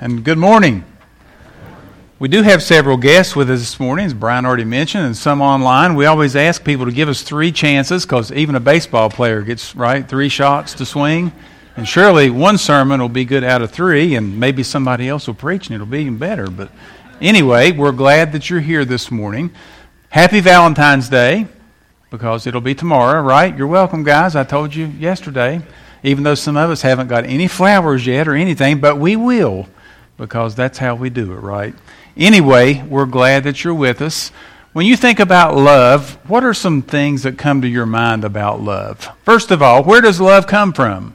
and good morning. We do have several guests with us this morning, as Brian already mentioned, and some online. We always ask people to give us three chances because even a baseball player gets, right, three shots to swing. And surely one sermon will be good out of three, and maybe somebody else will preach and it'll be even better. But anyway, we're glad that you're here this morning. Happy Valentine's Day because it'll be tomorrow, right? You're welcome, guys. I told you yesterday even though some of us haven't got any flowers yet or anything, but we will because that's how we do it, right? Anyway, we're glad that you're with us. When you think about love, what are some things that come to your mind about love? First of all, where does love come from?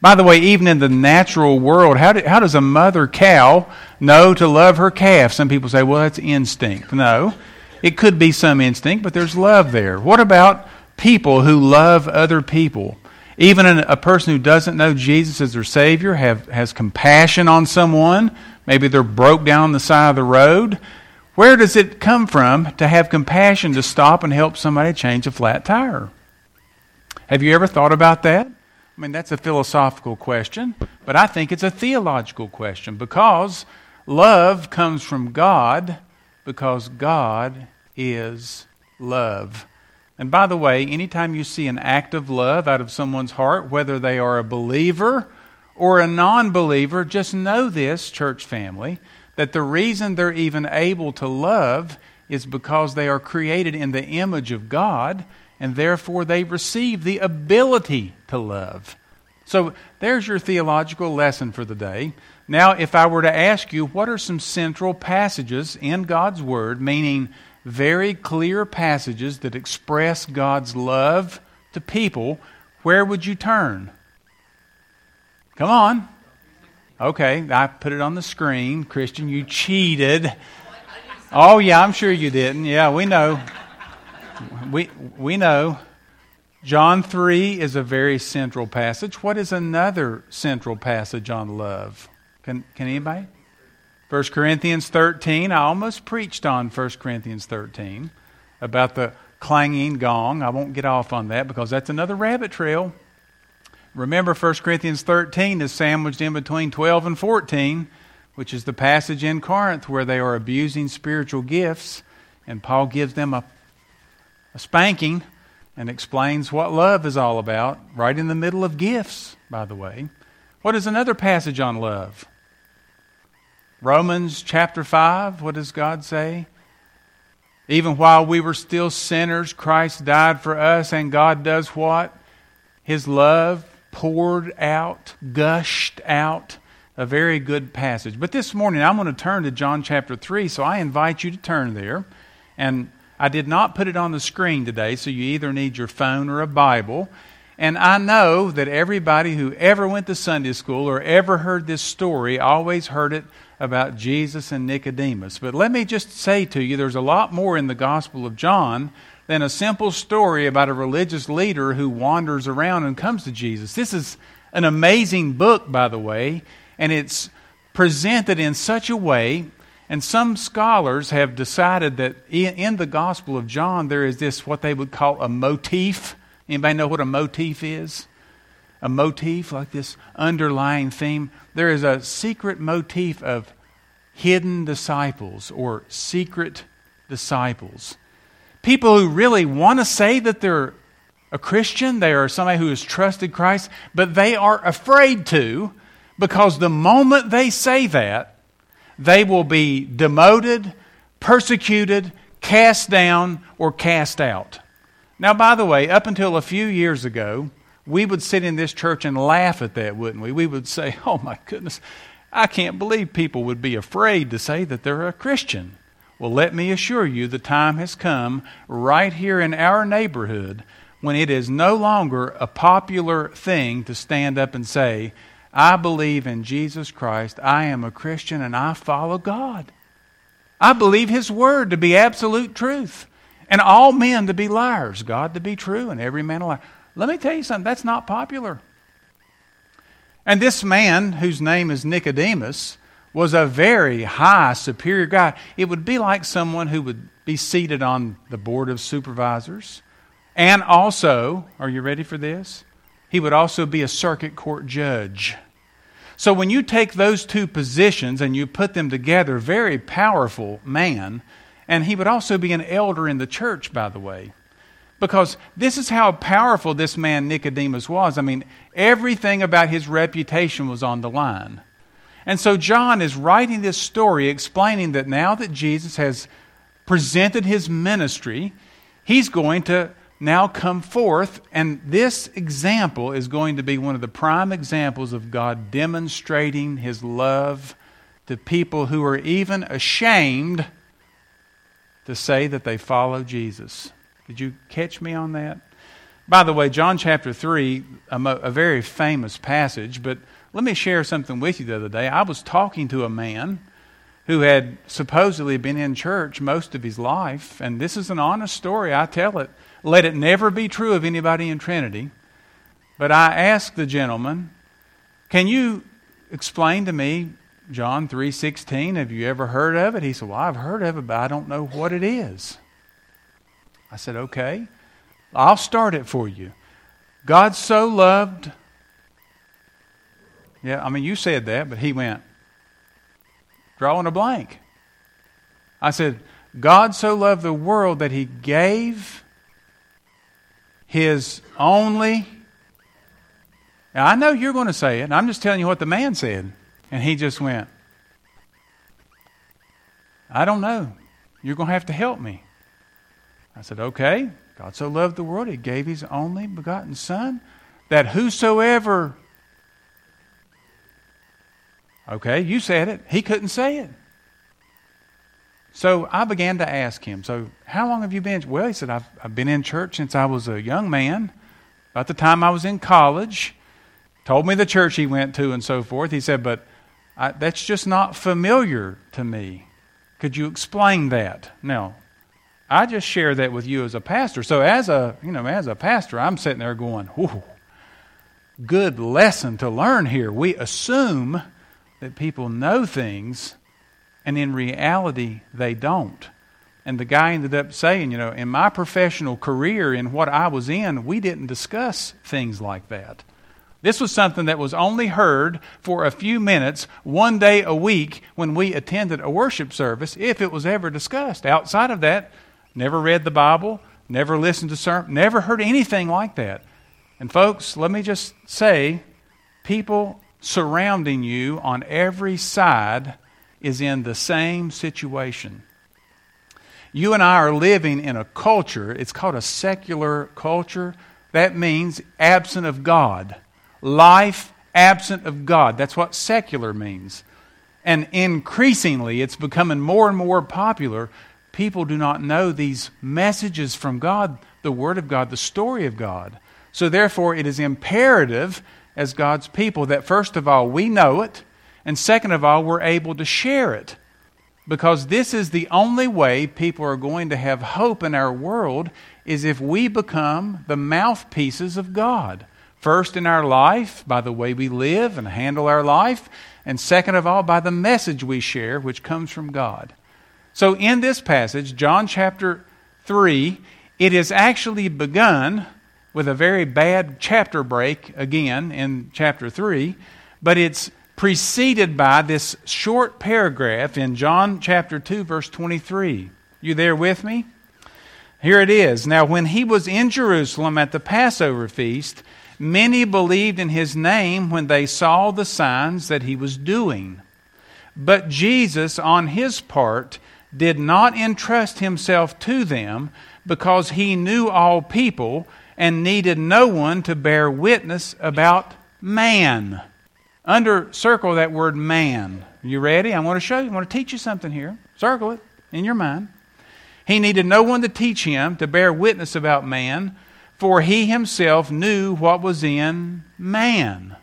By the way, even in the natural world, how, do, how does a mother cow know to love her calf? Some people say, well, that's instinct. No, it could be some instinct, but there's love there. What about people who love other people? Even a person who doesn't know Jesus as their Savior have, has compassion on someone. Maybe they're broke down the side of the road. Where does it come from to have compassion to stop and help somebody change a flat tire? Have you ever thought about that? I mean, that's a philosophical question, but I think it's a theological question because love comes from God because God is love. And by the way, anytime you see an act of love out of someone's heart, whether they are a believer or a non believer, just know this, church family, that the reason they're even able to love is because they are created in the image of God, and therefore they receive the ability to love. So there's your theological lesson for the day. Now, if I were to ask you, what are some central passages in God's Word, meaning very clear passages that express God's love to people, where would you turn? Come on. Okay, I put it on the screen. Christian, you cheated. Oh, yeah, I'm sure you didn't. Yeah, we know. We, we know. John 3 is a very central passage. What is another central passage on love? Can, can anybody? 1 Corinthians 13, I almost preached on 1 Corinthians 13 about the clanging gong. I won't get off on that because that's another rabbit trail. Remember, 1 Corinthians 13 is sandwiched in between 12 and 14, which is the passage in Corinth where they are abusing spiritual gifts, and Paul gives them a, a spanking and explains what love is all about, right in the middle of gifts, by the way. What is another passage on love? Romans chapter 5, what does God say? Even while we were still sinners, Christ died for us, and God does what? His love poured out, gushed out. A very good passage. But this morning I'm going to turn to John chapter 3, so I invite you to turn there. And I did not put it on the screen today, so you either need your phone or a Bible. And I know that everybody who ever went to Sunday school or ever heard this story always heard it about Jesus and Nicodemus. But let me just say to you, there's a lot more in the Gospel of John than a simple story about a religious leader who wanders around and comes to Jesus. This is an amazing book, by the way, and it's presented in such a way. And some scholars have decided that in the Gospel of John there is this what they would call a motif. Anybody know what a motif is? A motif, like this underlying theme there is a secret motif of hidden disciples or secret disciples. People who really want to say that they're a Christian, they are somebody who has trusted Christ, but they are afraid to because the moment they say that, they will be demoted, persecuted, cast down, or cast out. Now, by the way, up until a few years ago, we would sit in this church and laugh at that, wouldn't we? We would say, oh my goodness, I can't believe people would be afraid to say that they're a Christian. Well, let me assure you, the time has come right here in our neighborhood when it is no longer a popular thing to stand up and say, I believe in Jesus Christ, I am a Christian, and I follow God. I believe His Word to be absolute truth, and all men to be liars, God to be true, and every man a liar. Let me tell you something, that's not popular. And this man, whose name is Nicodemus, was a very high, superior guy. It would be like someone who would be seated on the board of supervisors. And also, are you ready for this? He would also be a circuit court judge. So when you take those two positions and you put them together, very powerful man, and he would also be an elder in the church, by the way. Because this is how powerful this man Nicodemus was. I mean, everything about his reputation was on the line. And so John is writing this story explaining that now that Jesus has presented his ministry, he's going to now come forth, and this example is going to be one of the prime examples of God demonstrating his love to people who are even ashamed to say that they follow Jesus. Did you catch me on that? By the way, John chapter 3, a, a very famous passage, but let me share something with you the other day. I was talking to a man who had supposedly been in church most of his life, and this is an honest story. I tell it. Let it never be true of anybody in Trinity. But I asked the gentleman, "Can you explain to me John 3:16? Have you ever heard of it?" He said, "Well, I've heard of it, but I don't know what it is." I said, "Okay. I'll start it for you. God so loved Yeah, I mean you said that, but he went drawing a blank. I said, God so loved the world that he gave his only. Now, I know you're going to say it, I'm just telling you what the man said. And he just went, I don't know. You're going to have to help me. I said, Okay. God so loved the world, he gave his only begotten Son, that whosoever. Okay, you said it. He couldn't say it. So I began to ask him, So, how long have you been? Well, he said, I've, I've been in church since I was a young man, about the time I was in college. Told me the church he went to and so forth. He said, But I, that's just not familiar to me. Could you explain that? Now, I just share that with you as a pastor. So as a, you know, as a pastor, I'm sitting there going, "Ooh, good lesson to learn here." We assume that people know things and in reality, they don't. And the guy ended up saying, you know, in my professional career, in what I was in, we didn't discuss things like that. This was something that was only heard for a few minutes one day a week when we attended a worship service, if it was ever discussed. Outside of that, never read the Bible, never listened to sermon, never heard anything like that. And folks, let me just say, people surrounding you on every side is in the same situation. You and I are living in a culture, it's called a secular culture. That means absent of God. Life absent of God. That's what secular means. And increasingly, it's becoming more and more popular. People do not know these messages from God, the Word of God, the story of God. So, therefore, it is imperative as God's people that, first of all, we know it, and second of all, we're able to share it. Because this is the only way people are going to have hope in our world is if we become the mouthpieces of God. First in our life, by the way we live and handle our life, and second of all, by the message we share, which comes from God. So in this passage, John chapter 3, it is actually begun with a very bad chapter break again in chapter 3, but it's preceded by this short paragraph in John chapter 2, verse 23. You there with me? Here it is. Now, when he was in Jerusalem at the Passover feast, many believed in his name when they saw the signs that he was doing. But Jesus, on his part, did not entrust himself to them because he knew all people and needed no one to bear witness about man under circle that word man. You ready? I want to show you. I want to teach you something here. Circle it in your mind. He needed no one to teach him to bear witness about man, for he himself knew what was in man.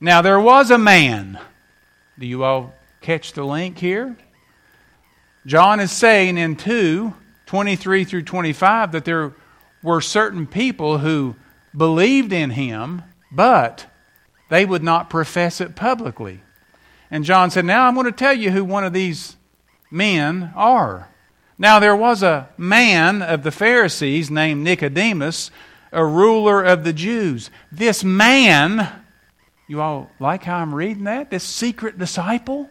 Now there was a man. Do you all catch the link here? John is saying in 2 23 through 25 that there were certain people who believed in him, but they would not profess it publicly. And John said, Now I'm going to tell you who one of these men are. Now there was a man of the Pharisees named Nicodemus, a ruler of the Jews. This man You all like how I'm reading that? This secret disciple,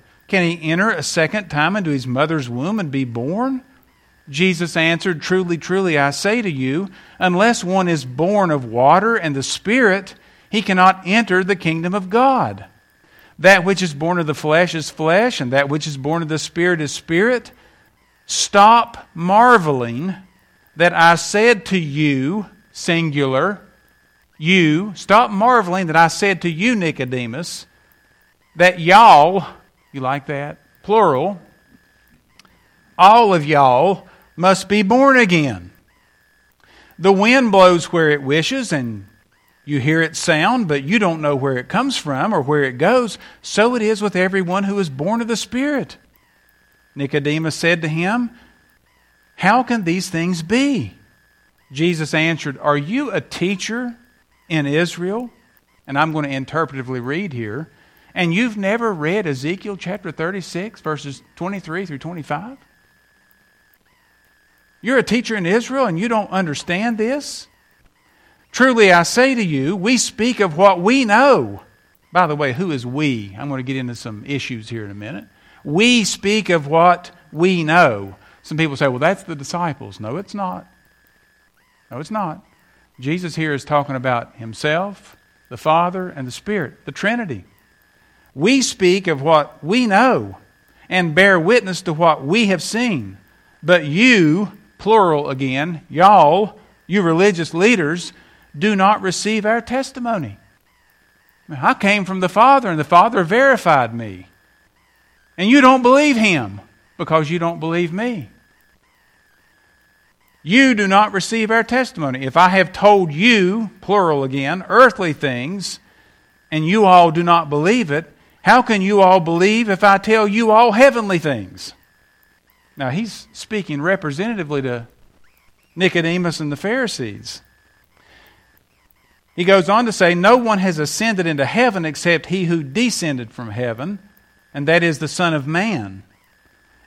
Can he enter a second time into his mother's womb and be born? Jesus answered, Truly, truly, I say to you, unless one is born of water and the Spirit, he cannot enter the kingdom of God. That which is born of the flesh is flesh, and that which is born of the Spirit is spirit. Stop marveling that I said to you, singular, you, stop marveling that I said to you, Nicodemus, that y'all, you like that? Plural, all of y'all must be born again. The wind blows where it wishes, and you hear its sound, but you don't know where it comes from or where it goes. So it is with everyone who is born of the Spirit. Nicodemus said to him, How can these things be? Jesus answered, Are you a teacher in Israel? And I'm going to interpretively read here. And you've never read Ezekiel chapter 36, verses 23 through 25? You're a teacher in Israel and you don't understand this? Truly I say to you, we speak of what we know. By the way, who is we? I'm going to get into some issues here in a minute. We speak of what we know. Some people say, well, that's the disciples. No, it's not. No, it's not. Jesus here is talking about himself, the Father, and the Spirit, the Trinity. We speak of what we know and bear witness to what we have seen. But you, plural again, y'all, you religious leaders, do not receive our testimony. I came from the Father, and the Father verified me. And you don't believe him because you don't believe me. You do not receive our testimony. If I have told you, plural again, earthly things, and you all do not believe it, how can you all believe if I tell you all heavenly things? Now, he's speaking representatively to Nicodemus and the Pharisees. He goes on to say, No one has ascended into heaven except he who descended from heaven and that is the Son of Man.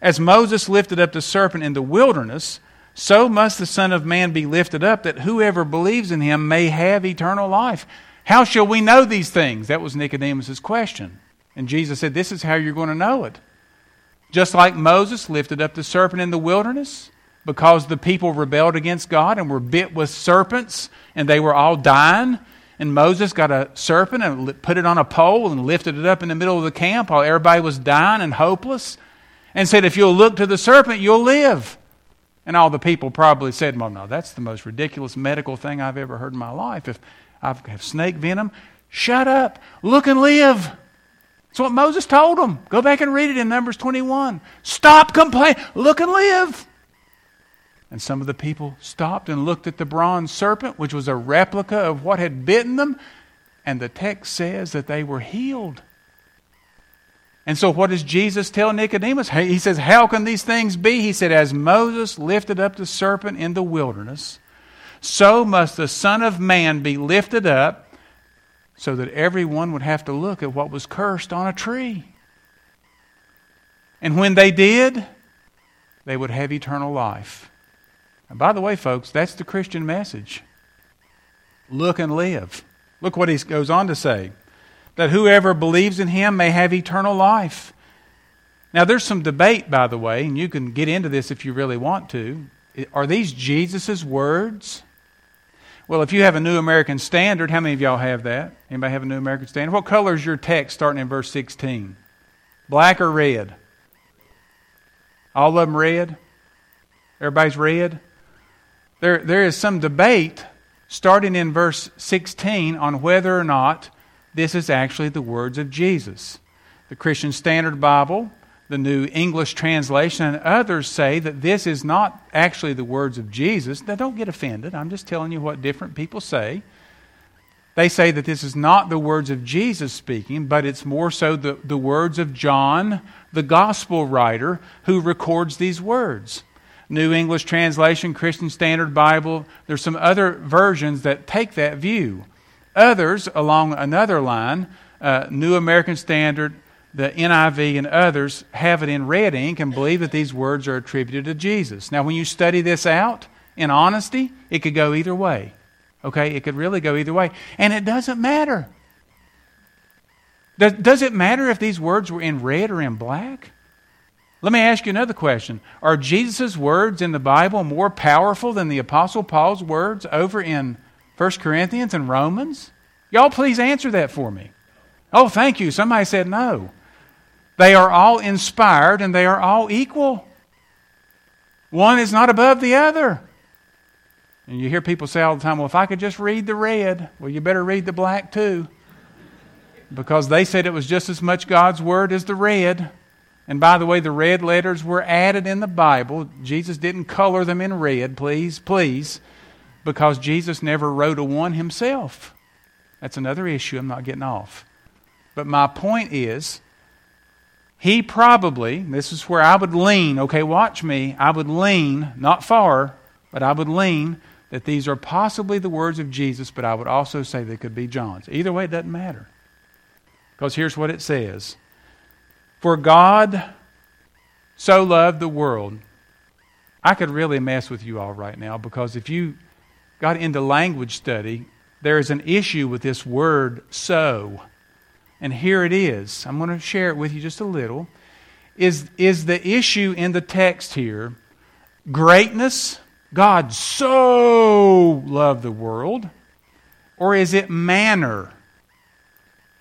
As Moses lifted up the serpent in the wilderness, so must the Son of Man be lifted up, that whoever believes in him may have eternal life. How shall we know these things? That was Nicodemus' question. And Jesus said, This is how you're going to know it. Just like Moses lifted up the serpent in the wilderness, because the people rebelled against God and were bit with serpents, and they were all dying. And Moses got a serpent and put it on a pole and lifted it up in the middle of the camp while everybody was dying and hopeless and said, If you'll look to the serpent, you'll live. And all the people probably said, Well, no, that's the most ridiculous medical thing I've ever heard in my life. If I have snake venom, shut up, look and live. That's what Moses told them. Go back and read it in Numbers 21. Stop complaining, look and live. And some of the people stopped and looked at the bronze serpent, which was a replica of what had bitten them, and the text says that they were healed. And so, what does Jesus tell Nicodemus? He says, How can these things be? He said, As Moses lifted up the serpent in the wilderness, so must the Son of Man be lifted up, so that everyone would have to look at what was cursed on a tree. And when they did, they would have eternal life. And by the way, folks, that's the Christian message. Look and live. Look what he goes on to say that whoever believes in him may have eternal life. Now, there's some debate, by the way, and you can get into this if you really want to. Are these Jesus' words? Well, if you have a New American Standard, how many of y'all have that? Anybody have a New American Standard? What color is your text starting in verse 16? Black or red? All of them red? Everybody's red? there, there is some debate starting in verse 16 on whether or not this is actually the words of Jesus. The Christian Standard Bible, the New English Translation, and others say that this is not actually the words of Jesus. Now, don't get offended. I'm just telling you what different people say. they say that this is not the words of Jesus speaking, but it's more so the, the words of John, the gospel writer, who records these words. New English Translation, Christian Standard Bible, there's some other versions that take that view. Others, along another line, uh, New American Standard, the NIV, and others, have it in red ink and believe that these words are attributed to Jesus. Now, when you study this out in honesty, it could go either way. Okay? It could really go either way. And it doesn't matter. Does, it matter if these words were in red or in black? Let me ask you another question. Are Jesus' words in the Bible more powerful than the Apostle Paul's words over in 1 Corinthians and Romans? Y'all, please answer that for me. Oh, thank you. Somebody said no. They are all inspired and they are all equal. One is not above the other. And you hear people say all the time, well, if I could just read the red, well, you better read the black too. Because they said it was just as much God's word as the red. And by the way, the red letters were added in the Bible. Jesus didn't color them in red, please, please, because Jesus never wrote a one himself. That's another issue. I'm not getting off. But my point is, he probably, this is where I would lean, okay, watch me, I would lean, not far, but I would lean that these are possibly the words of Jesus, but I would also say they could be John's. Either way, it doesn't matter. Because here's what it says For God so loved the world. I could really mess with you all right now because if you got into language study, there is an issue with this word so. And here it is. I'm going to share it with you just a little. Is, is the issue in the text here greatness God so loved the world? Or is it manner?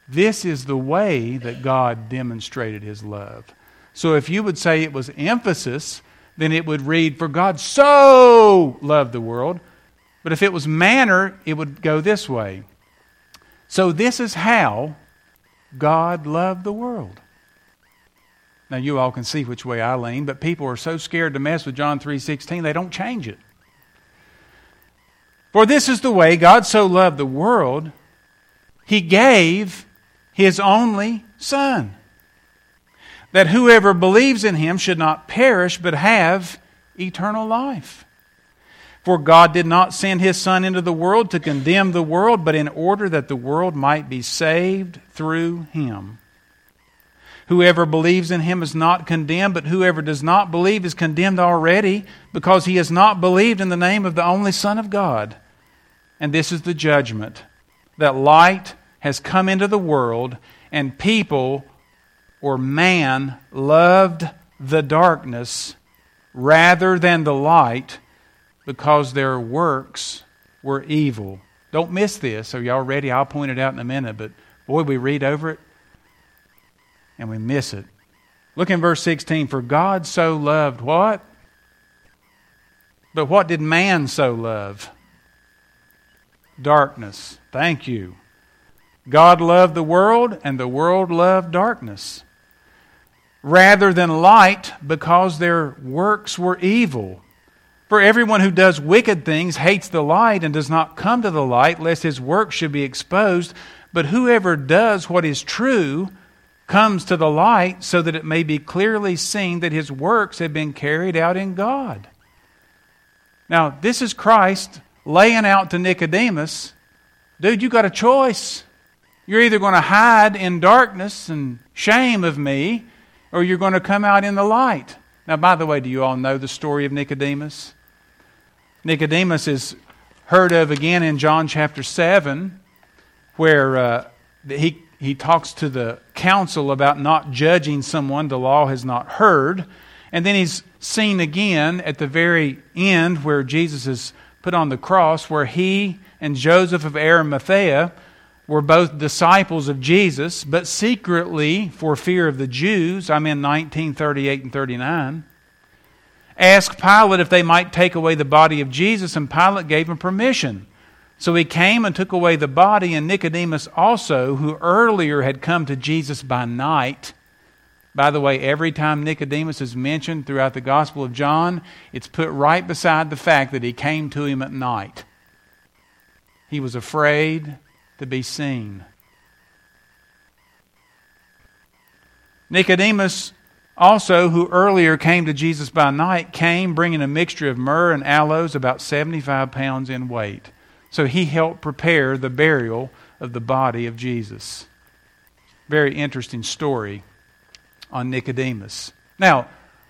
This is the way that God demonstrated his love. So if you would say it was emphasis, then it would read, For God so loved the world. But if it was manner, it would go this way. So this is how God loved the world. Now you all can see which way I lean, but people are so scared to mess with John 3:16 they don't change it. For this is the way God so loved the world, he gave his only son that whoever believes in him should not perish but have eternal life. For God did not send his Son into the world to condemn the world, but in order that the world might be saved through him. Whoever believes in him is not condemned, but whoever does not believe is condemned already, because he has not believed in the name of the only Son of God. And this is the judgment that light has come into the world, and people or man loved the darkness rather than the light because their works were evil. Don't miss this. Are y'all ready? I'll point it out in a minute, but boy, we read over it and we miss it. Look in verse 16. For God so loved what? But what did man so love? Darkness. Thank you. God loved the world, and the world loved darkness rather than light because their works were evil. For everyone who does wicked things hates the light and does not come to the light, lest his work should be exposed. But whoever does what is true comes to the light, so that it may be clearly seen that his works have been carried out in God. Now, this is Christ laying out to Nicodemus dude, you got a choice. You're either going to hide in darkness and shame of me, or you're going to come out in the light. Now, by the way, do you all know the story of Nicodemus? Nicodemus is heard of again in John chapter 7, where uh, he, he talks to the council about not judging someone the law has not heard. And then he's seen again at the very end where Jesus is put on the cross, where he and Joseph of Arimathea were both disciples of Jesus, but secretly, for fear of the Jews, I'm in 1938 and 39 asked Pilate if they might take away the body of Jesus, and Pilate gave him permission. So he came and took away the body, and Nicodemus also, who earlier had come to Jesus by night. By the way, every time Nicodemus is mentioned throughout the Gospel of John, it's put right beside the fact that he came to him at night. He was afraid, to be seen. Nicodemus also, who earlier came to Jesus by night, came bringing a mixture of myrrh and aloes, about 75 pounds in weight. So he helped prepare the burial of the body of Jesus. Very interesting story on Nicodemus. Now,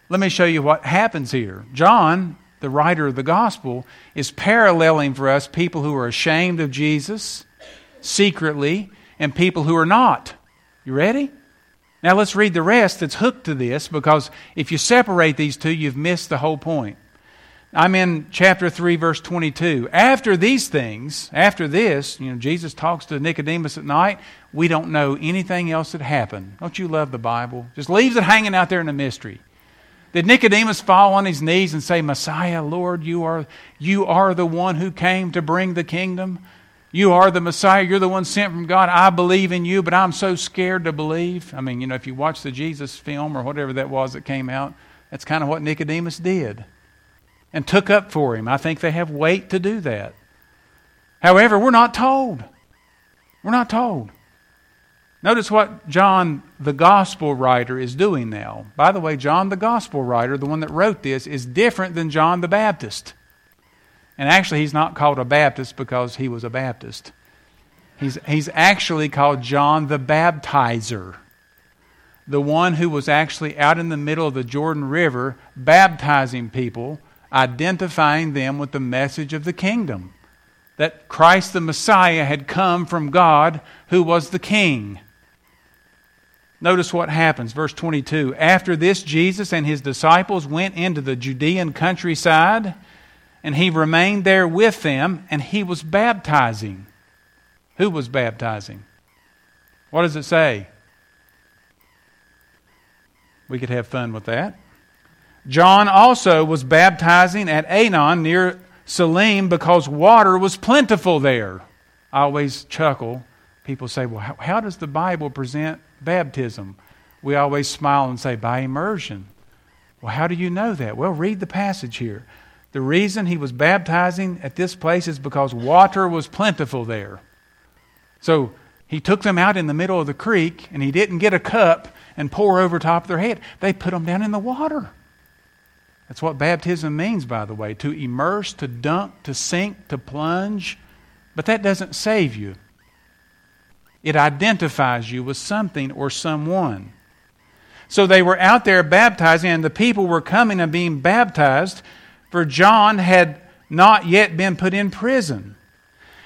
let me show you what happens here. John, the writer of the gospel, is paralleling for us people who are ashamed of Jesus secretly and people who are not. You ready? Now let's read the rest that's hooked to this because if you separate these two, you've missed the whole point. I'm in chapter 3, verse 22. After these things, after this, you know, Jesus talks to Nicodemus at night. We don't know anything else that happened. Don't you love the Bible? Just leaves it hanging out there in a mystery. Did Nicodemus fall on his knees and say, Messiah, Lord, you are, you are the one who came to bring the kingdom? You are the Messiah. You're the one sent from God. I believe in you, but I'm so scared to believe. I mean, you know, if you watch the Jesus film or whatever that was that came out, that's kind of what Nicodemus did and took up for him. I think they have weight to do that. However, we're not told. We're not told. Notice what John, the gospel writer, is doing now. By the way, John, the gospel writer, the one that wrote this, is different than John the Baptist. And actually, he's not called a Baptist because he was a Baptist. He's, he's actually called John the Baptizer, the one who was actually out in the middle of the Jordan River baptizing people, identifying them with the message of the kingdom. That Christ the Messiah had come from God, who was the King. Notice what happens, verse 22. After this, Jesus and his disciples went into the Judean countryside and he remained there with them, and he was baptizing. Who was baptizing? What does it say? We could have fun with that. John also was baptizing at Aenon near Salim because water was plentiful there. I always chuckle. People say, Well, how, how does the Bible present baptism? We always smile and say, By immersion. Well, how do you know that? Well, read the passage here. The reason he was baptizing at this place is because water was plentiful there. So he took them out in the middle of the creek and he didn't get a cup and pour over top of their head. They put them down in the water. That's what baptism means, by the way to immerse, to dunk, to sink, to plunge. But that doesn't save you, it identifies you with something or someone. So they were out there baptizing, and the people were coming and being baptized for John had not yet been put in prison.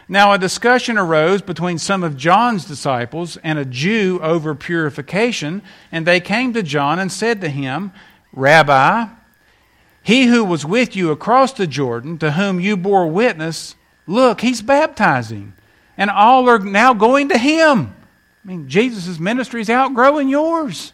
Now, a discussion arose between some of John's disciples and a Jew over purification, and they came to John and said to him, Rabbi, he who was with you across the Jordan, to whom you bore witness, look, he's baptizing, and all are now going to him. I mean, Jesus' ministry is outgrowing yours.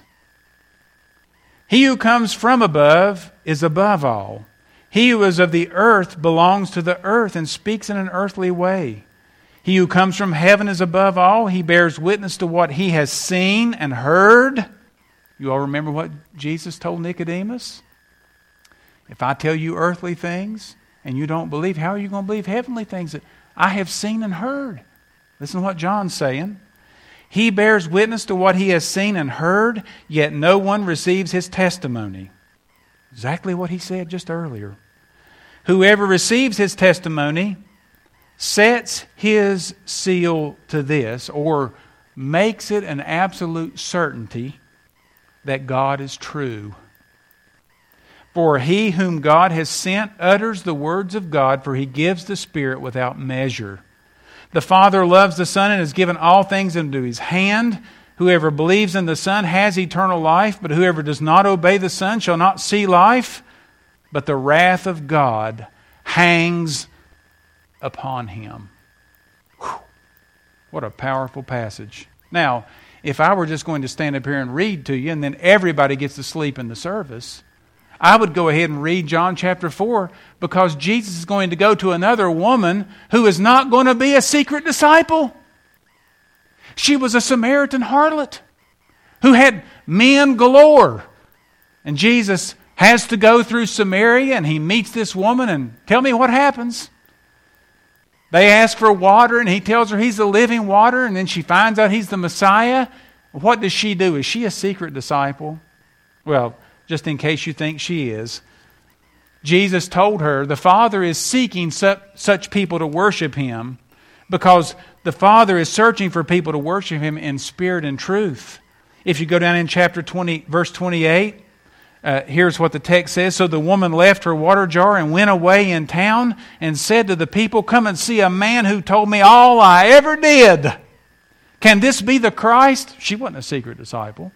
He who comes from above is above all. He who is of the earth belongs to the earth and speaks in an earthly way. He who comes from heaven is above all. He bears witness to what he has seen and heard. You all remember what Jesus told Nicodemus? If I tell you earthly things and you don't believe, how are you going to believe heavenly things that I have seen and heard? Listen to what John's saying. He bears witness to what he has seen and heard, yet no one receives his testimony. Exactly what he said just earlier. Whoever receives his testimony sets his seal to this, or makes it an absolute certainty that God is true. For he whom God has sent utters the words of God, for he gives the Spirit without measure. The Father loves the Son and has given all things into his hand. Whoever believes in the Son has eternal life, but whoever does not obey the Son shall not see life, but the wrath of God hangs upon him. Whew. What a powerful passage. Now, if I were just going to stand up here and read to you and then everybody gets to sleep in the service, I would go ahead and read John chapter 4 because Jesus is going to go to another woman who is not going to be a secret disciple. She was a Samaritan harlot who had men galore. And Jesus has to go through Samaria and he meets this woman and tell me what happens. They ask for water and he tells her he's the living water and then she finds out he's the Messiah. What does she do? Is she a secret disciple? Well, just in case you think she is. Jesus told her the Father is seeking such people to worship Him because the Father is searching for people to worship Him in spirit and truth. If you go down in chapter 20, verse 28, uh, here's what the text says So the woman left her water jar and went away in town and said to the people, Come and see a man who told me all I ever did. Can this be the Christ? She wasn't a secret disciple.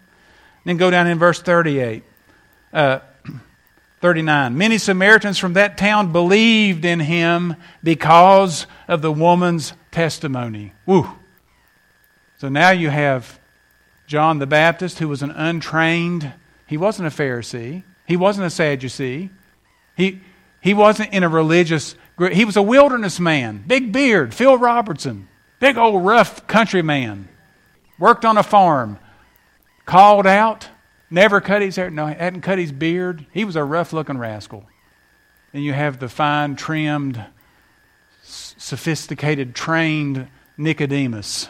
Then go down in verse 38. Uh, 39. Many Samaritans from that town believed in him because of the woman's testimony. Woo. So now you have John the Baptist, who was an untrained, he wasn't a Pharisee, he wasn't a Sadducee, he, he wasn't in a religious group. He was a wilderness man, big beard, Phil Robertson, big old rough country man, worked on a farm, called out Never cut his hair. No, hadn't cut his beard. He was a rough looking rascal. And you have the fine, trimmed, sophisticated, trained Nicodemus.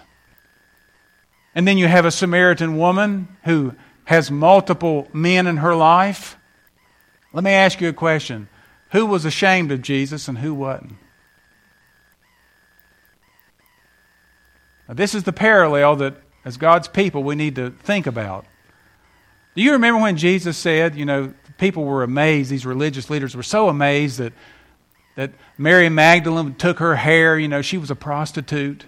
And then you have a Samaritan woman who has multiple men in her life. Let me ask you a question Who was ashamed of Jesus and who wasn't? Now, this is the parallel that, as God's people, we need to think about. Do you remember when Jesus said, you know, people were amazed, these religious leaders were so amazed that, that Mary Magdalene took her hair, you know, she was a prostitute.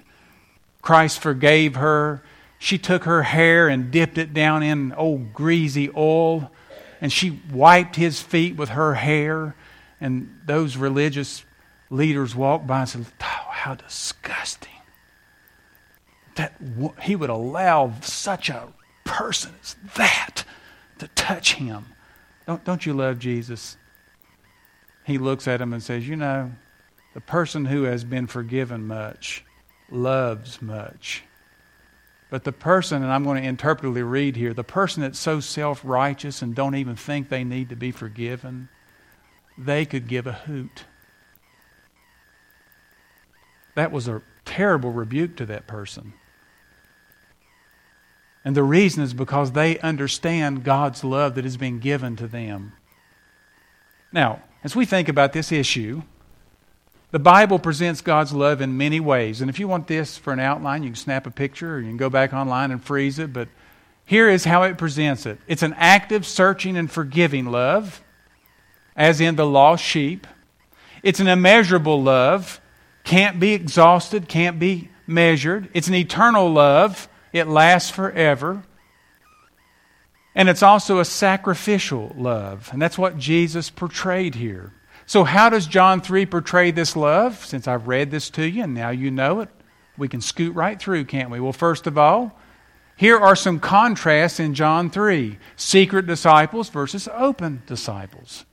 Christ forgave her. She took her hair and dipped it down in old greasy oil, and she wiped his feet with her hair. And those religious leaders walked by and said, Oh, how disgusting. That he would allow such a person as that to touch him. Don't, don't you love Jesus? He looks at him and says, You know, the person who has been forgiven much loves much. But the person, and I'm going to interpretively read here, the person that's so self righteous and don't even think they need to be forgiven, they could give a hoot. That was a terrible rebuke to that person. And the reason is because they understand God's love that has been given to them. Now, as we think about this issue, the Bible presents God's love in many ways. And if you want this for an outline, you can snap a picture or you can go back online and freeze it. But here is how it presents it it's an active, searching, and forgiving love, as in the lost sheep. It's an immeasurable love, can't be exhausted, can't be measured. It's an eternal love it lasts forever. And it's also a sacrificial love. And that's what Jesus portrayed here. So, how does John 3 portray this love? Since I've read this to you and now you know it, we can scoot right through, can't we? Well, first of all, here are some contrasts in John 3 secret disciples versus open disciples.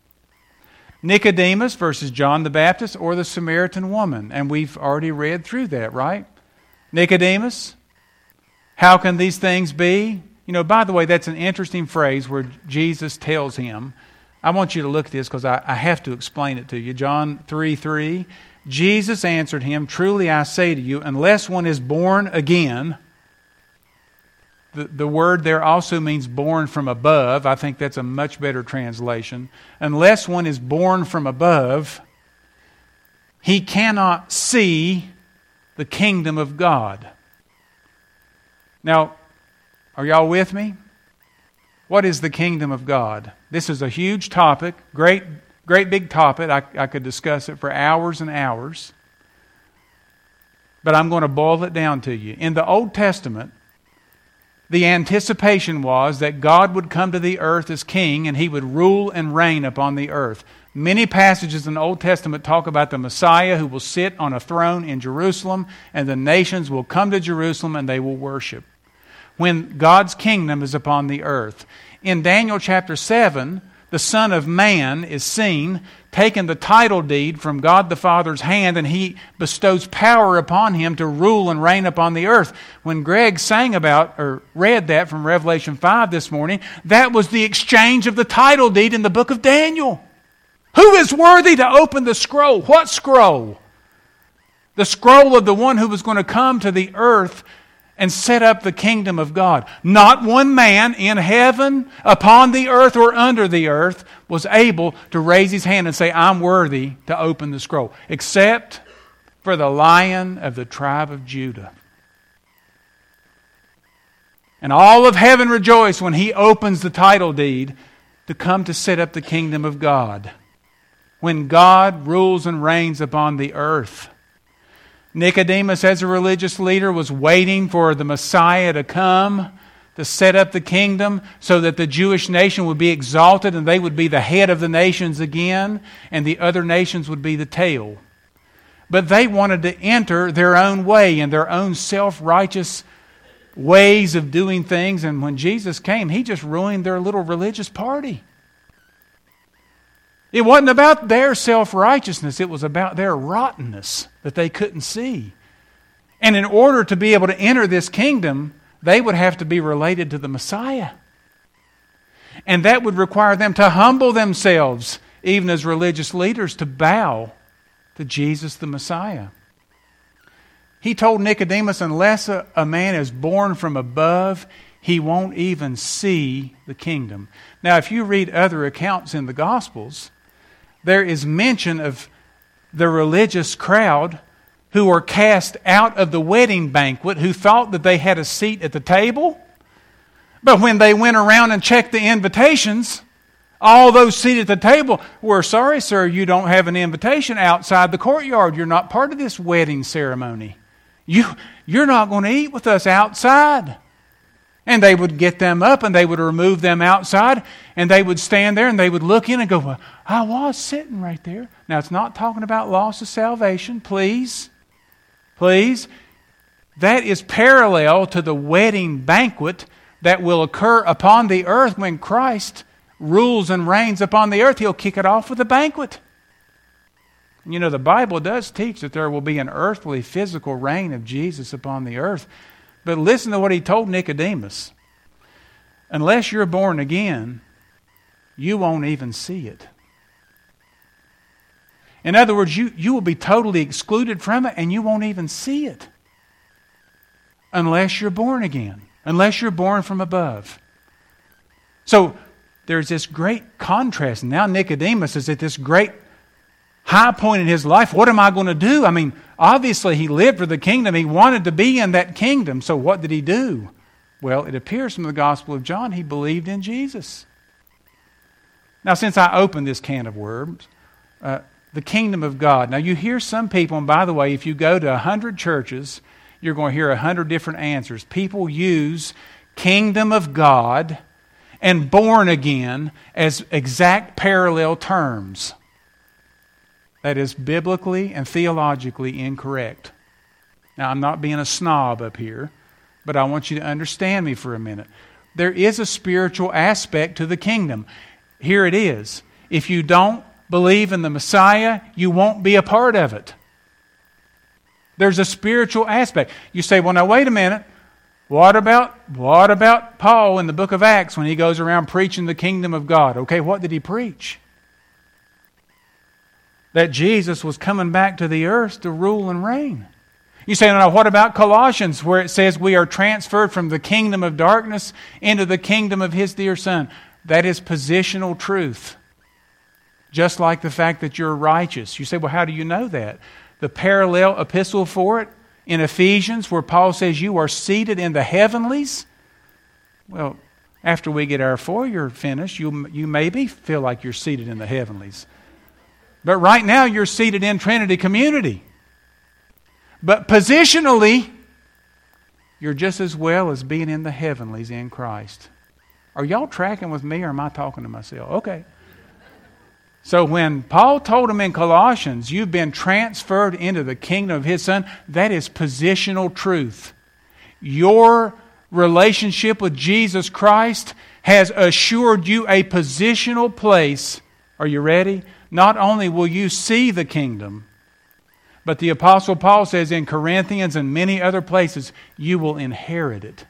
Nicodemus versus John the Baptist or the Samaritan woman. And we've already read through that, right? Nicodemus, how can these things be? You know, by the way, that's an interesting phrase where Jesus tells him. I want you to look at this because I, I have to explain it to you. John 3 3. Jesus answered him, Truly I say to you, unless one is born again, the, the word there also means born from above. I think that's a much better translation. Unless one is born from above, he cannot see the kingdom of God. Now, are y'all with me? What is the kingdom of God? This is a huge topic, great, great big topic. I, I could discuss it for hours and hours. But I'm going to boil it down to you. In the Old Testament, the anticipation was that God would come to the earth as king and he would rule and reign upon the earth. Many passages in the Old Testament talk about the Messiah who will sit on a throne in Jerusalem and the nations will come to Jerusalem and they will worship. When God's kingdom is upon the earth. In Daniel chapter 7, the Son of Man is seen taking the title deed from God the Father's hand, and he bestows power upon him to rule and reign upon the earth. When Greg sang about or read that from Revelation 5 this morning, that was the exchange of the title deed in the book of Daniel. Who is worthy to open the scroll? What scroll? The scroll of the one who was going to come to the earth and set up the kingdom of God. Not one man in heaven, upon the earth, or under the earth was able to raise his hand and say, I'm worthy to open the scroll, except for the lion of the tribe of Judah. And all of heaven rejoice when he opens the title deed to come to set up the kingdom of God. When God rules and reigns upon the earth. Nicodemus, as a religious leader, was waiting for the Messiah to come to set up the kingdom so that the Jewish nation would be exalted and they would be the head of the nations again, and the other nations would be the tail. But they wanted to enter their own way and their own self righteous ways of doing things. And when Jesus came, he just ruined their little religious party. It wasn't about their self righteousness, it was about their rottenness that they couldn't see. And in order to be able to enter this kingdom, they would have to be related to the Messiah. And that would require them to humble themselves, even as religious leaders, to bow to Jesus the Messiah. He told Nicodemus, unless a, a, man is born from above, he won't even see the kingdom. Now, if you read other accounts in the Gospels, there is mention of the religious crowd who were cast out of the wedding banquet who thought that they had a seat at the table. But when they went around and checked the invitations, all those seated at the table were sorry, sir, you don't have an invitation outside the courtyard. You're not part of this wedding ceremony. You, you're not going to eat with us outside. And they would get them up and they would remove them outside and they would stand there and they would look in and go, well, I was sitting right there. Now, it's not talking about loss of salvation, please. Please. That is parallel to the wedding banquet that will occur upon the earth when Christ rules and reigns upon the earth. He'll kick it off with a banquet. You know, the Bible does teach that there will be an earthly, physical reign of Jesus upon the earth. But listen to what he told Nicodemus. Unless you're born again, you won't even see it. In other words, you, you will be totally excluded from it and you won't even see it unless you're born again, unless you're born from above. So there's this great contrast. Now Nicodemus is at this great high point in his life. What am I going to do? I mean, obviously, he lived for the kingdom. He wanted to be in that kingdom. So, what did he do? Well, it appears from the Gospel of John he believed in Jesus. Now, since I opened this can of worms, uh, the kingdom of God. Now, you hear some people, and by the way, if you go to 100 churches, you're going to hear 100 different answers. People use kingdom of God and born again as exact parallel terms that is biblically and theologically incorrect. Now, I'm not being a snob up here, but I want you to understand me for a minute. There is a spiritual aspect to the kingdom. Here it is. If you don't believe in the Messiah, you won't be a part of it. There's a spiritual aspect. You say, well, now, wait a minute. What about, what about Paul in the book of Acts when he goes around preaching the kingdom of God? Okay, what did he preach? That Jesus was coming back to the earth to rule and reign. You say, now what about Colossians, where it says we are transferred from the kingdom of darkness into the kingdom of his dear Son? That is positional truth. Just like the fact that you're righteous. You say, well, how do you know that? The parallel epistle for it in Ephesians, where Paul says you are seated in the heavenlies. Well, after we get our four year finished, you, you maybe feel like you're seated in the heavenlies. But right now, you're seated in Trinity Community. But positionally, you're just as well as being in the heavenlies in Christ. Are y'all tracking with me or am I talking to myself? Okay. So when Paul told them in Colossians, you've been transferred into the kingdom of his son, that is positional truth. Your relationship with Jesus Christ has assured you a positional place. Are you ready? Not only will you see the kingdom, but the Apostle Paul says in Corinthians and many other places, you will inherit it.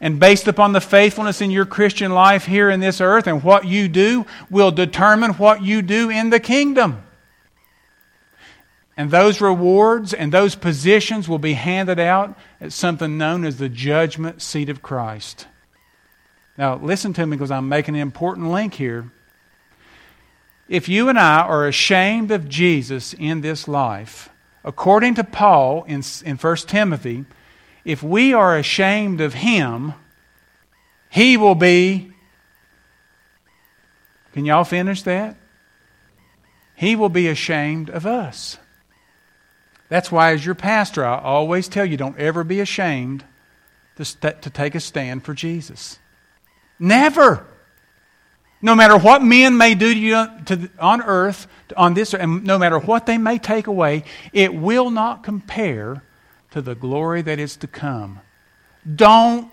And based upon the faithfulness in your Christian life here in this earth and what you do, will determine what you do in the kingdom. And those rewards and those positions will be handed out at something known as the judgment seat of Christ. Now, listen to me because I'm making an important link here. If you and I are ashamed of Jesus in this life, according to Paul in, in 1 Timothy, if we are ashamed of him, he will be. Can y'all finish that? He will be ashamed of us. That's why, as your pastor, I always tell you don't ever be ashamed to, st- to take a stand for Jesus. Never. No matter what men may do to you to, on earth, on this, and no matter what they may take away, it will not compare to the glory that is to come. Don't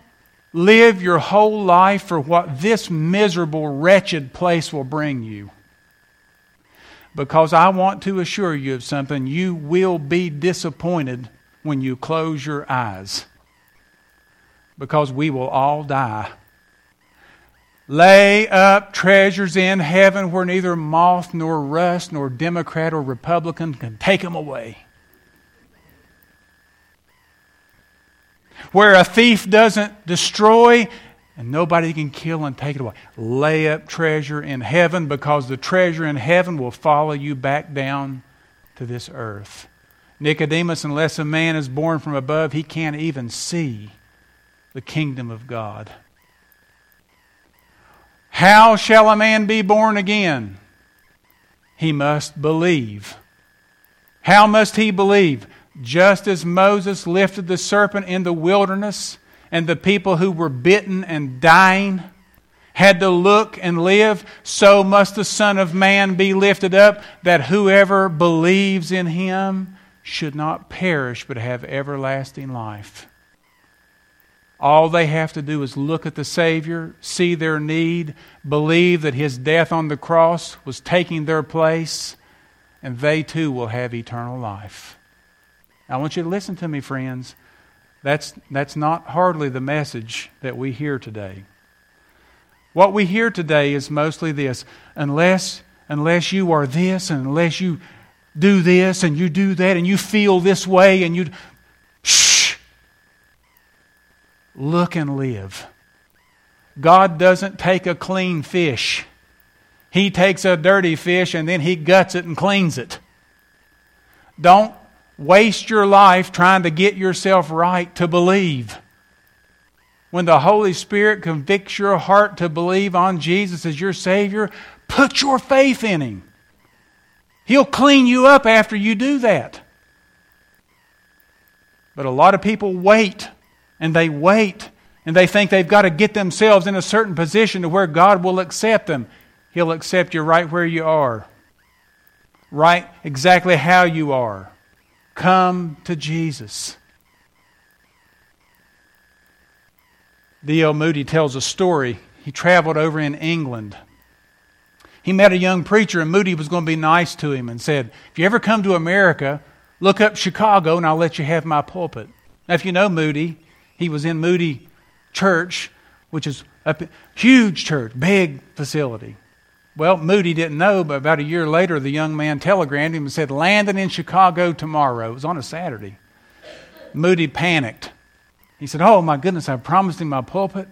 live your whole life for what this miserable, wretched place will bring you because I want to assure you of something. You will be disappointed when you close your eyes because we will all die. Lay up treasures in heaven where neither moth nor rust nor Democrat or Republican can take them away. Where a thief doesn't destroy and nobody can kill and take it away. Lay up treasure in heaven because the treasure in heaven will follow you back down to this earth. Nicodemus, unless a man is born from above, he can't even see the kingdom of God. How shall a man be born again? He must believe. How must he believe? Just as Moses lifted the serpent in the wilderness and the people who were bitten and dying had to look and live, so must the Son of Man be lifted up, that whoever believes in him should not perish but have everlasting life. All they have to do is look at the Savior, see their need, believe that his death on the cross was taking their place, and they too will have eternal life. I want you to listen to me, friends. That's, that's not hardly the message that we hear today. What we hear today is mostly this unless, unless you are this, and unless you do this, and you do that, and you feel this way, and you. Look and live. God doesn't take a clean fish. He takes a dirty fish and then he guts it and cleans it. Don't waste your life trying to get yourself right to believe. When the Holy Spirit convicts your heart to believe on Jesus as your Savior, put your faith in Him. He'll clean you up after you do that. But a lot of people wait and they wait and they think they've got to get themselves in a certain position to where God will accept them. He'll accept you right where you are, right exactly how you are. Come to Jesus. D.L. Moody tells a story. He traveled over in England. He met a young preacher, and Moody was going to be nice to him and said, If you ever come to America, look up Chicago, and I'll let you have my pulpit. Now, if you know Moody, he was in Moody Church, which is a huge church, big facility. Well, Moody didn't know, but about a year later, the young man telegrammed him and said, Landing in Chicago tomorrow. It was on a Saturday. Moody panicked. He said, Oh, my goodness, I promised him my pulpit.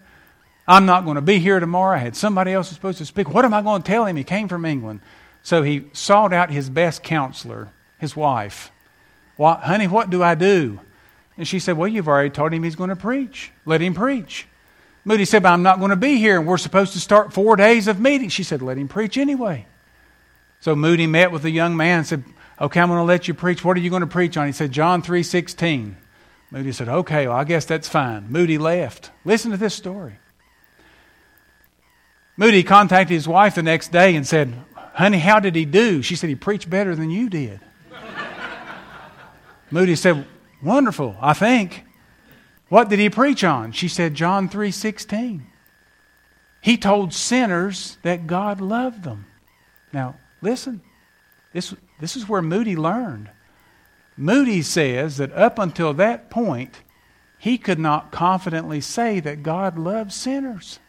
I'm not going to be here tomorrow. I had somebody else supposed to speak. What am I going to tell him? He came from England. So he sought out his best counselor, his wife. What, honey, what do I do? And she said, Well, you've already told him he's going to preach. Let him preach. Moody said, But I'm not going to be here, and we're supposed to start four days of meetings. She said, Let him preach anyway. So Moody met with the young man and said, Okay, I'm going to let you preach. What are you going to preach on? He said, John 3 16. Moody said, Okay, well, I guess that's fine. Moody left. Listen to this story. Moody contacted his wife the next day and said, Honey, how did he do? She said, He preached better than you did. Moody said, Wonderful, I think. What did he preach on? She said John 3:16. He told sinners that God loved them. Now, listen. This, this is where Moody learned. Moody says that up until that point, he could not confidently say that God loves sinners.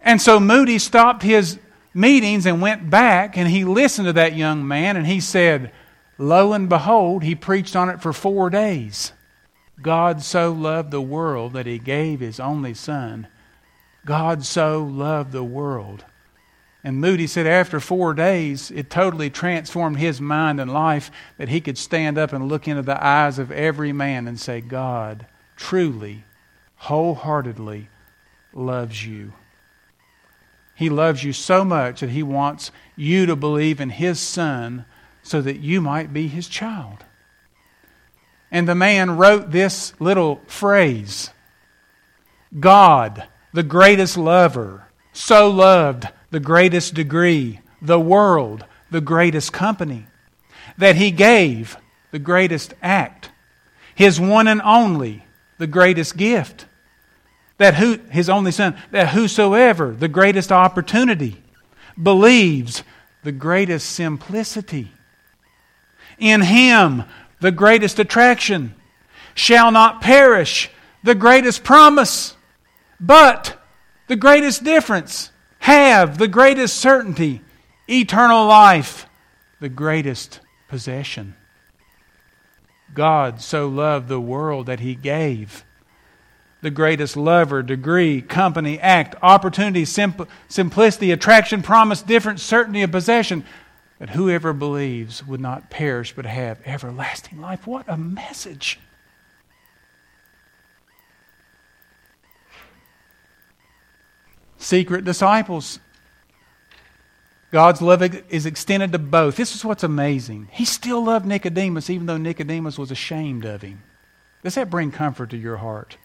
And so Moody stopped his meetings and went back and he listened to that young man and he said, Lo and behold, he preached on it for four days. God so loved the world that he gave his only son. God so loved the world. And Moody said after four days, it totally transformed his mind and life that he could stand up and look into the eyes of every man and say, God truly, wholeheartedly loves you. He loves you so much that he wants you to believe in his son so that you might be his child. And the man wrote this little phrase God, the greatest lover, so loved the greatest degree, the world, the greatest company, that he gave the greatest act, his one and only, the greatest gift, that who, his only son, that whosoever, the greatest opportunity, believes the greatest simplicity in him, the greatest attraction, shall not perish, the greatest promise, but the greatest difference, have the greatest certainty, eternal life, the greatest possession. God so loved the world that he gave. The greatest lover, degree, company, act, opportunity, simp- simplicity, attraction, promise, difference, certainty of possession that whoever believes would not perish but have everlasting life. What a message! Secret disciples. God's love is extended to both. This is what's amazing. He still loved Nicodemus even though Nicodemus was ashamed of him. Does that bring comfort to your heart?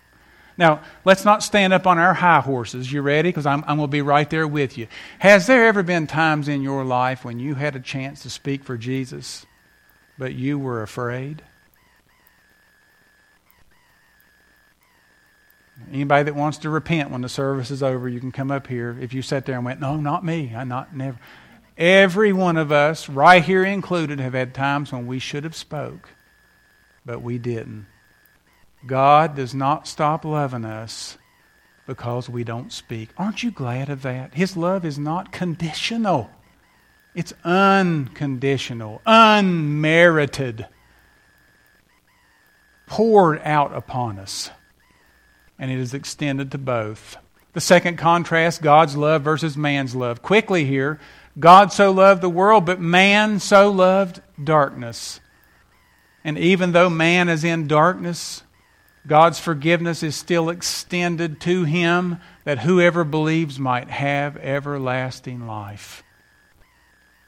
Now, let's not stand up on our high horses. You ready? Because I'm, I'm going to be right there with you. Has there ever been times in your life when you had a chance to speak for Jesus, but you were afraid? Anybody that wants to repent when the service is over, you can come up here. If you sat there and went, "No, not me. I not never." Every one of us, right here included, have had times when we should have spoke, but we didn't. God does not stop loving us because we don't speak. Aren't you glad of that? His love is not conditional, it's unconditional, unmerited, poured out upon us. And it is extended to both. The second contrast God's love versus man's love. Quickly here, God so loved the world, but man so loved darkness. And even though man is in darkness, God's forgiveness is still extended to him that whoever believes might have everlasting life.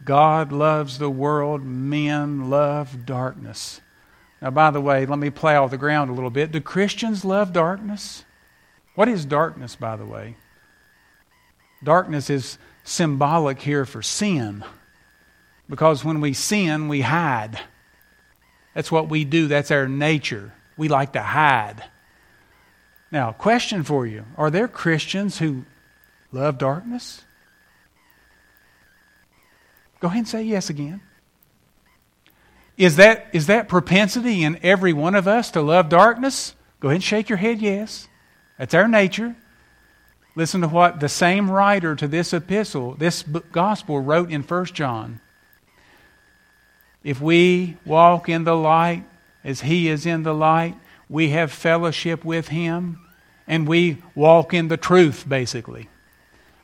God loves the world, men love darkness. Now, by the way, let me plow the ground a little bit. Do Christians love darkness? What is darkness, by the way? Darkness is symbolic here for sin. Because when we sin, we hide. That's what we do, that's our nature we like to hide. Now, question for you Are there Christians who love darkness? Go ahead and say yes again. Is that, is that propensity in every one of us to love darkness? Go ahead and shake your head yes. That's our nature. Listen to what the same writer to this epistle, this gospel, wrote in 1 John. If we walk in the light as He is in the light, we have fellowship with Him, and we walk in the truth, basically.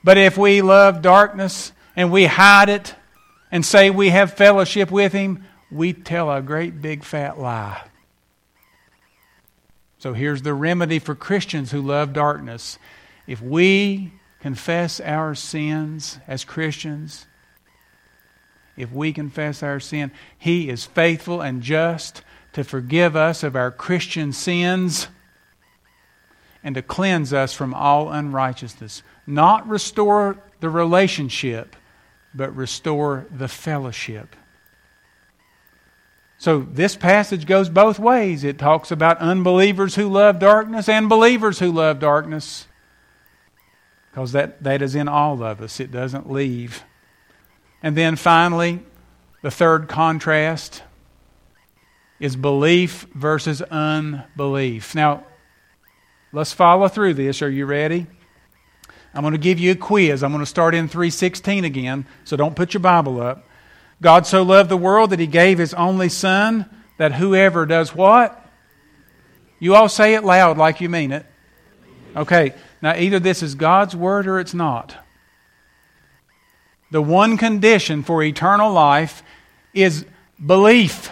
But if we love darkness and we hide it and say we have fellowship with Him, we tell a great big fat lie. So here's the remedy for Christians who love darkness. If we confess our sins as Christians, if we confess our sin, He is faithful and just to forgive us of our Christian sins and to cleanse us from all unrighteousness. Not restore the relationship, but restore the fellowship. So this passage goes both ways. It talks about unbelievers who love darkness and believers who love darkness. Because that, that is in all of us, it doesn't leave. And then finally, the third contrast is belief versus unbelief. Now, let's follow through this. Are you ready? I'm going to give you a quiz. I'm going to start in 316 again, so don't put your Bible up. God so loved the world that he gave his only son that whoever does what? You all say it loud like you mean it. Okay, now either this is God's word or it's not. The one condition for eternal life is belief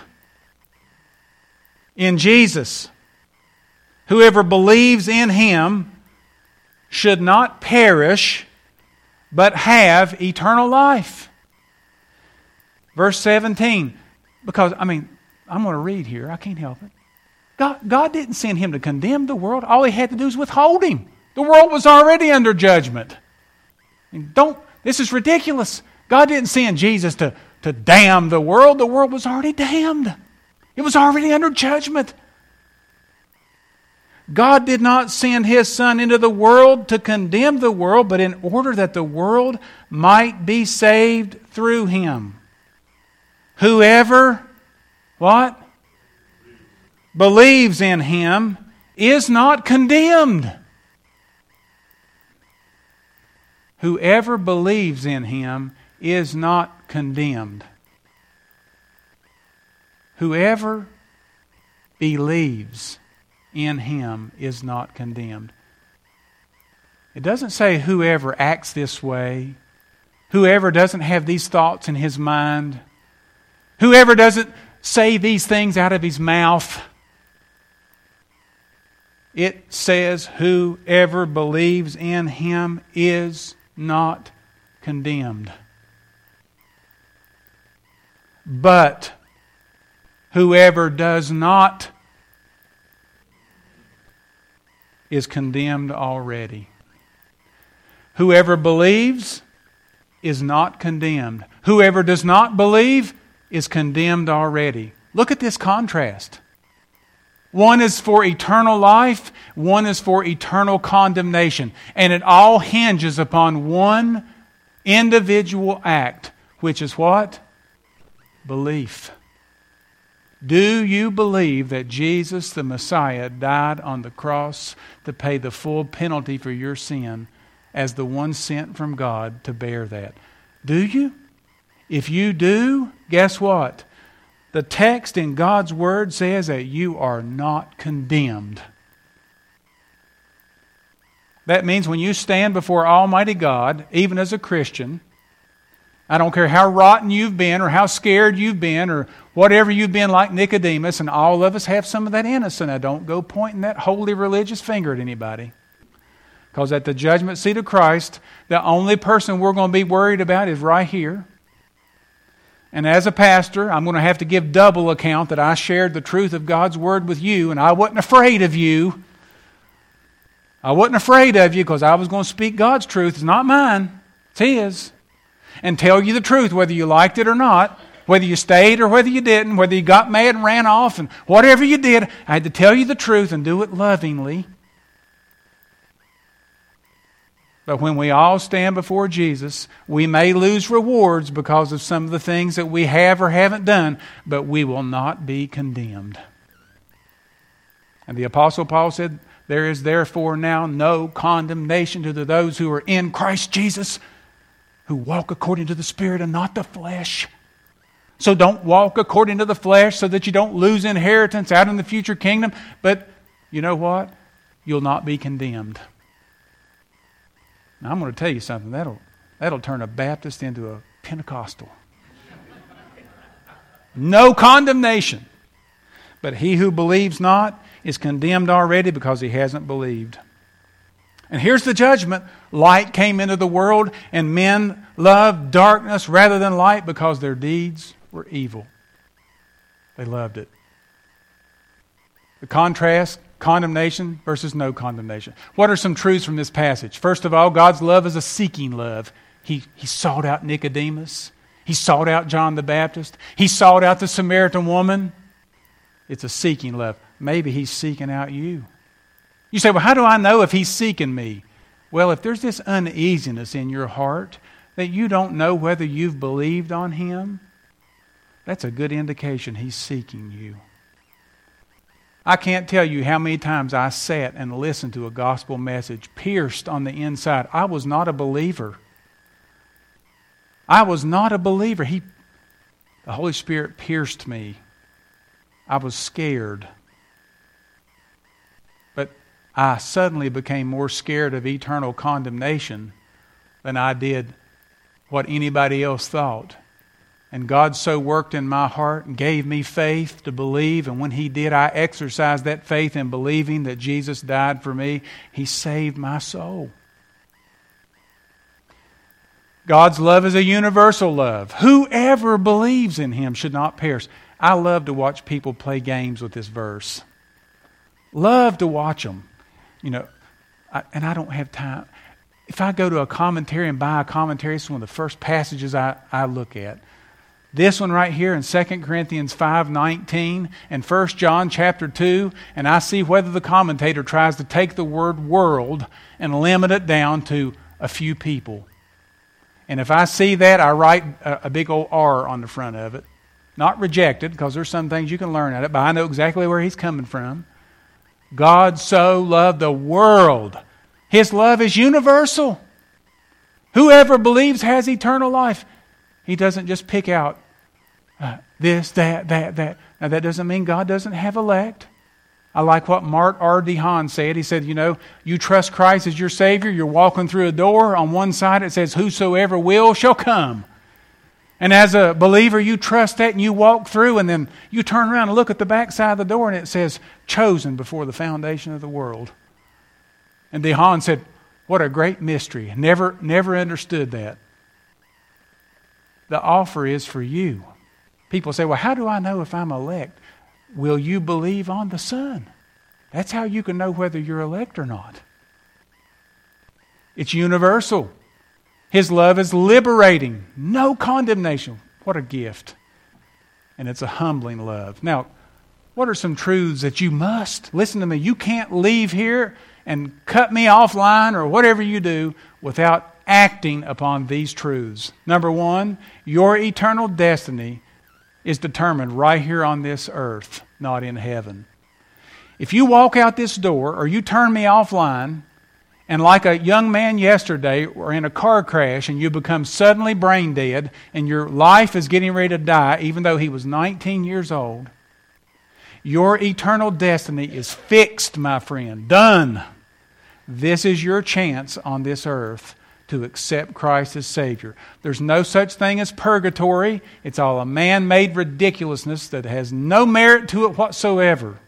in Jesus. Whoever believes in him should not perish, but have eternal life. Verse 17, because, I mean, I'm going to read here. I can't help it. God, God didn't send him to condemn the world. All he had to do was withhold him. The world was already under judgment. Don't, this is ridiculous. God didn't send Jesus to, to damn the world. The world was already damned, it was already under judgment. God did not send his Son into the world to condemn the world, but in order that the world might be saved through him. Whoever, what? Believes in him is not condemned. Whoever believes in him is not condemned. Whoever believes in him is not condemned. It doesn't say whoever acts this way, whoever doesn't have these thoughts in his mind, whoever doesn't say these things out of his mouth. It says, whoever believes in him is not condemned. But whoever does not is condemned already. Whoever believes is not condemned. Whoever does not believe is condemned already. Look at this contrast. One is for eternal life, one is for eternal condemnation. And it all hinges upon one individual act, which is what? Belief. Do you believe that Jesus, the Messiah, died on the cross to pay the full penalty for your sin as the one sent from God to bear that? Do you? If you do, guess what? The text in God's Word says that you are not condemned. That means when you stand before Almighty God, even as a Christian, I don't care how rotten you've been or how scared you've been or whatever you've been like Nicodemus, and all of us have some of that in us. And I don't go pointing that holy religious finger at anybody. Because at the judgment seat of Christ, the only person we're going to be worried about is right here. And as a pastor, I'm going to have to give double account that I shared the truth of God's word with you, and I wasn't afraid of you. I wasn't afraid of you because I was going to speak God's truth. It's not mine, it's His and tell you the truth, whether you liked it or not, whether you stayed or whether you didn't, whether you got mad and ran off, and whatever you did, I had to tell you the truth and do it lovingly. But when we all stand before Jesus, we may lose rewards because of some of the things that we have or haven't done, but we will not be condemned. And the Apostle Paul said, There is therefore now no condemnation to those who are in Christ Jesus who walk according to the Spirit and not the flesh. So don't walk according to the flesh so that you don't lose inheritance out in the future kingdom. But you know what? You'll not be condemned. Now, I'm going to tell you something. That'll, that'll turn a Baptist into a Pentecostal. No condemnation. But he who believes not is condemned already because he hasn't believed. And here's the judgment light came into the world, and men loved darkness rather than light because their deeds were evil. They loved it. The contrast condemnation versus no condemnation. What are some truths from this passage? First of all, God's love is a seeking love. He, he sought out Nicodemus. He sought out John the Baptist. He sought out the Samaritan woman. It's a seeking love. Maybe he's seeking out you. You say, well, how do I know if he's seeking me? Well, if there's this uneasiness in your heart that you don't know whether you've believed on him, that's a good indication he's seeking you. I can't tell you how many times I sat and listened to a gospel message pierced on the inside. I was not a believer. I was not a believer. He, the Holy Spirit pierced me. I was scared. I suddenly became more scared of eternal condemnation than I did what anybody else thought. And God so worked in my heart and gave me faith to believe. And when He did, I exercised that faith in believing that Jesus died for me. He saved my soul. God's love is a universal love. Whoever believes in Him should not perish. I love to watch people play games with this verse. Love to watch them. You know, I, and I don't have time. If I go to a commentary and buy a commentary, it's one of the first passages I, I look at. This one right here in 2 Corinthians 5:19 and 1 John chapter 2, and I see whether the commentator tries to take the word world and limit it down to a few people. And if I see that, I write a, a big old R on the front of it. Not rejected, because there's some things you can learn at it, but I know exactly where he's coming from. God so loved the world. His love is universal. Whoever believes has eternal life. He doesn't just pick out uh, this, that, that, that. Now, that doesn't mean God doesn't have elect. I like what Mark R. DeHaan said. He said, You know, you trust Christ as your Savior, you're walking through a door. On one side it says, Whosoever will shall come. And as a believer, you trust that and you walk through, and then you turn around and look at the back side of the door, and it says, Chosen before the foundation of the world. And DeHaan said, What a great mystery. Never, never understood that. The offer is for you. People say, Well, how do I know if I'm elect? Will you believe on the Son? That's how you can know whether you're elect or not. It's universal. His love is liberating, no condemnation. What a gift. And it's a humbling love. Now, what are some truths that you must? Listen to me. You can't leave here and cut me offline or whatever you do without acting upon these truths. Number one, your eternal destiny is determined right here on this earth, not in heaven. If you walk out this door or you turn me offline, and like a young man yesterday, or in a car crash, and you become suddenly brain dead, and your life is getting ready to die, even though he was 19 years old, your eternal destiny is fixed, my friend. Done. This is your chance on this earth to accept Christ as Savior. There's no such thing as purgatory. It's all a man made ridiculousness that has no merit to it whatsoever.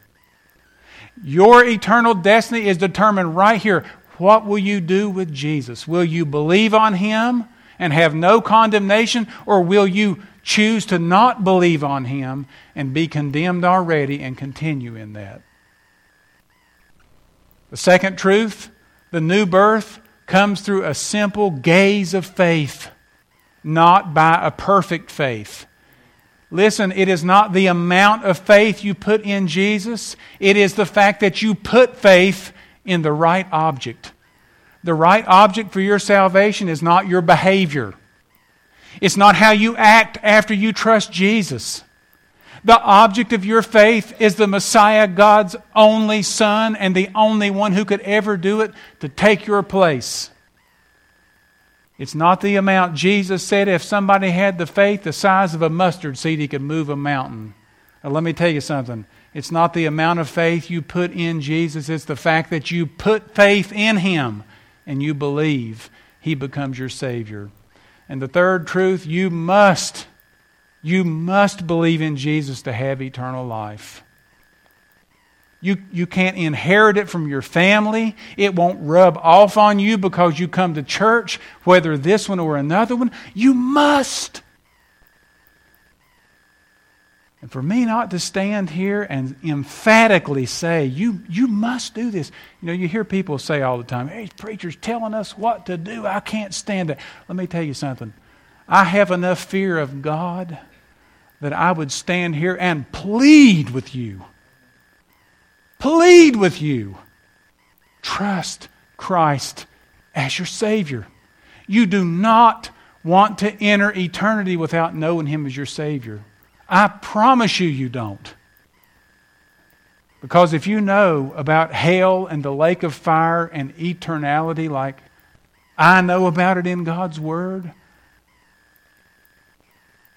Your eternal destiny is determined right here. What will you do with Jesus? Will you believe on Him and have no condemnation, or will you choose to not believe on Him and be condemned already and continue in that? The second truth, the new birth, comes through a simple gaze of faith, not by a perfect faith. Listen, it is not the amount of faith you put in Jesus, it is the fact that you put faith in the right object. The right object for your salvation is not your behavior. It's not how you act after you trust Jesus. The object of your faith is the Messiah, God's only Son, and the only one who could ever do it to take your place. It's not the amount. Jesus said if somebody had the faith the size of a mustard seed, he could move a mountain. Now, let me tell you something. It's not the amount of faith you put in Jesus, it's the fact that you put faith in him and you believe he becomes your Savior. And the third truth, you must you must believe in Jesus to have eternal life. You, you can't inherit it from your family. It won't rub off on you because you come to church, whether this one or another one. You must. And for me not to stand here and emphatically say, you, you must do this. You know, you hear people say all the time, hey, preacher's telling us what to do. I can't stand it. Let me tell you something. I have enough fear of God that I would stand here and plead with you. Plead with you. Trust Christ as your Savior. You do not want to enter eternity without knowing Him as your Savior. I promise you, you don't. Because if you know about hell and the lake of fire and eternality like I know about it in God's Word,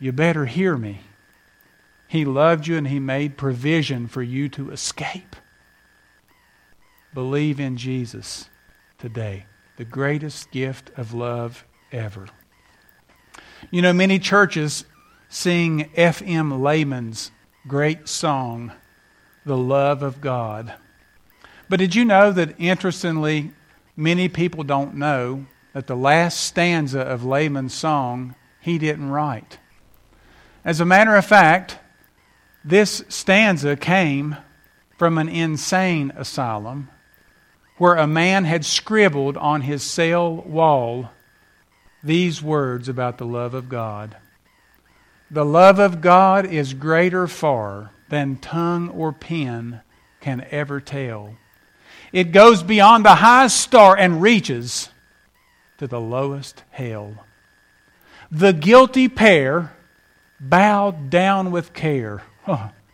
you better hear me. He loved you and He made provision for you to escape. Believe in Jesus today, the greatest gift of love ever. You know, many churches sing F.M. Lehman's great song, The Love of God. But did you know that, interestingly, many people don't know that the last stanza of Lehman's song he didn't write? As a matter of fact, this stanza came from an insane asylum where a man had scribbled on his cell wall these words about the love of God. The love of God is greater far than tongue or pen can ever tell. It goes beyond the highest star and reaches to the lowest hell. The guilty pair bowed down with care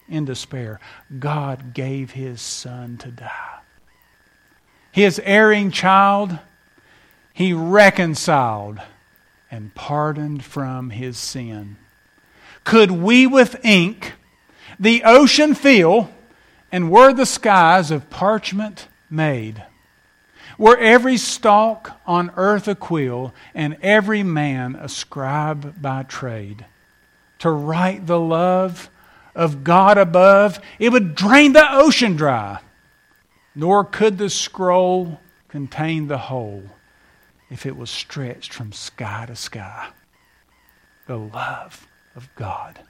in despair. God gave his son to die. His erring child, he reconciled and pardoned from his sin. Could we with ink the ocean fill, and were the skies of parchment made? Were every stalk on earth a quill, and every man a scribe by trade? To write the love of God above, it would drain the ocean dry, nor could the scroll contain the whole if it was stretched from sky to sky. The love of God.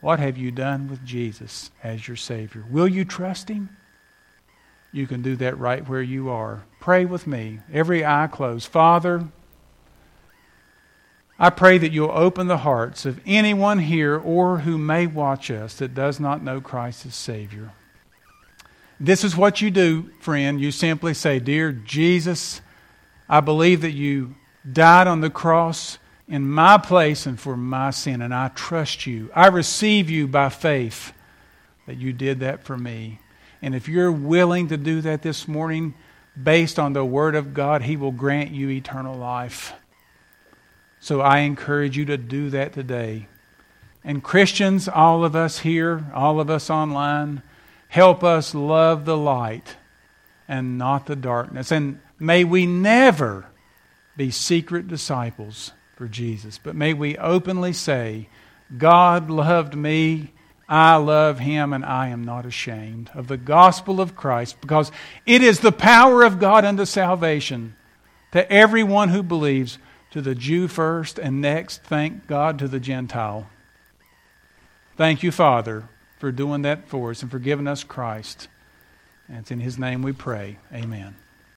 What have you done with Jesus as your Savior? Will you trust Him? You can do that right where you are. Pray with me, every eye closed. Father, I pray that you'll open the hearts of anyone here or who may watch us that does not know Christ as Savior. This is what you do, friend. You simply say, Dear Jesus, I believe that you died on the cross in my place and for my sin, and I trust you. I receive you by faith that you did that for me. And if you're willing to do that this morning, based on the Word of God, He will grant you eternal life. So I encourage you to do that today. And Christians, all of us here, all of us online, help us love the light and not the darkness. And may we never be secret disciples for Jesus. But may we openly say, God loved me, I love him, and I am not ashamed of the gospel of Christ because it is the power of God unto salvation to everyone who believes, to the Jew first, and next, thank God, to the Gentile. Thank you, Father, for doing that for us and for giving us Christ. And it's in his name we pray. Amen.